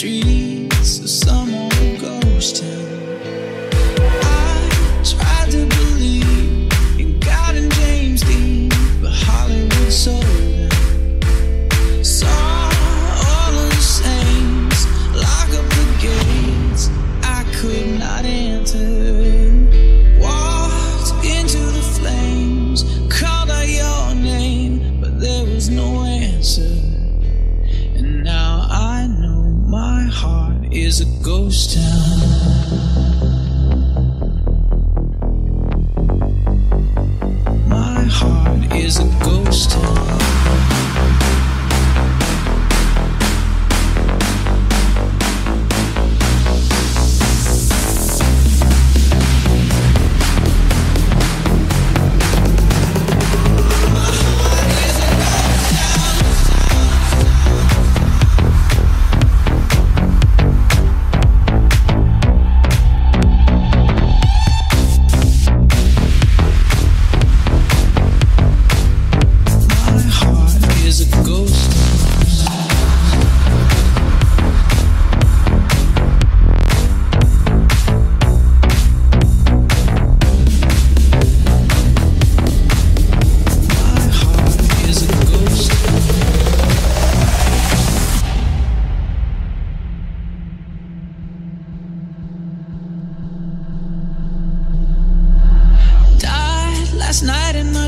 streets of some old ghost town. is a ghost town.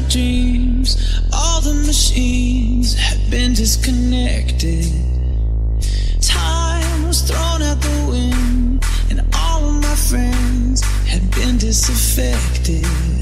dreams. All the machines have been disconnected. Time was thrown out the wind, and all of my friends had been disaffected.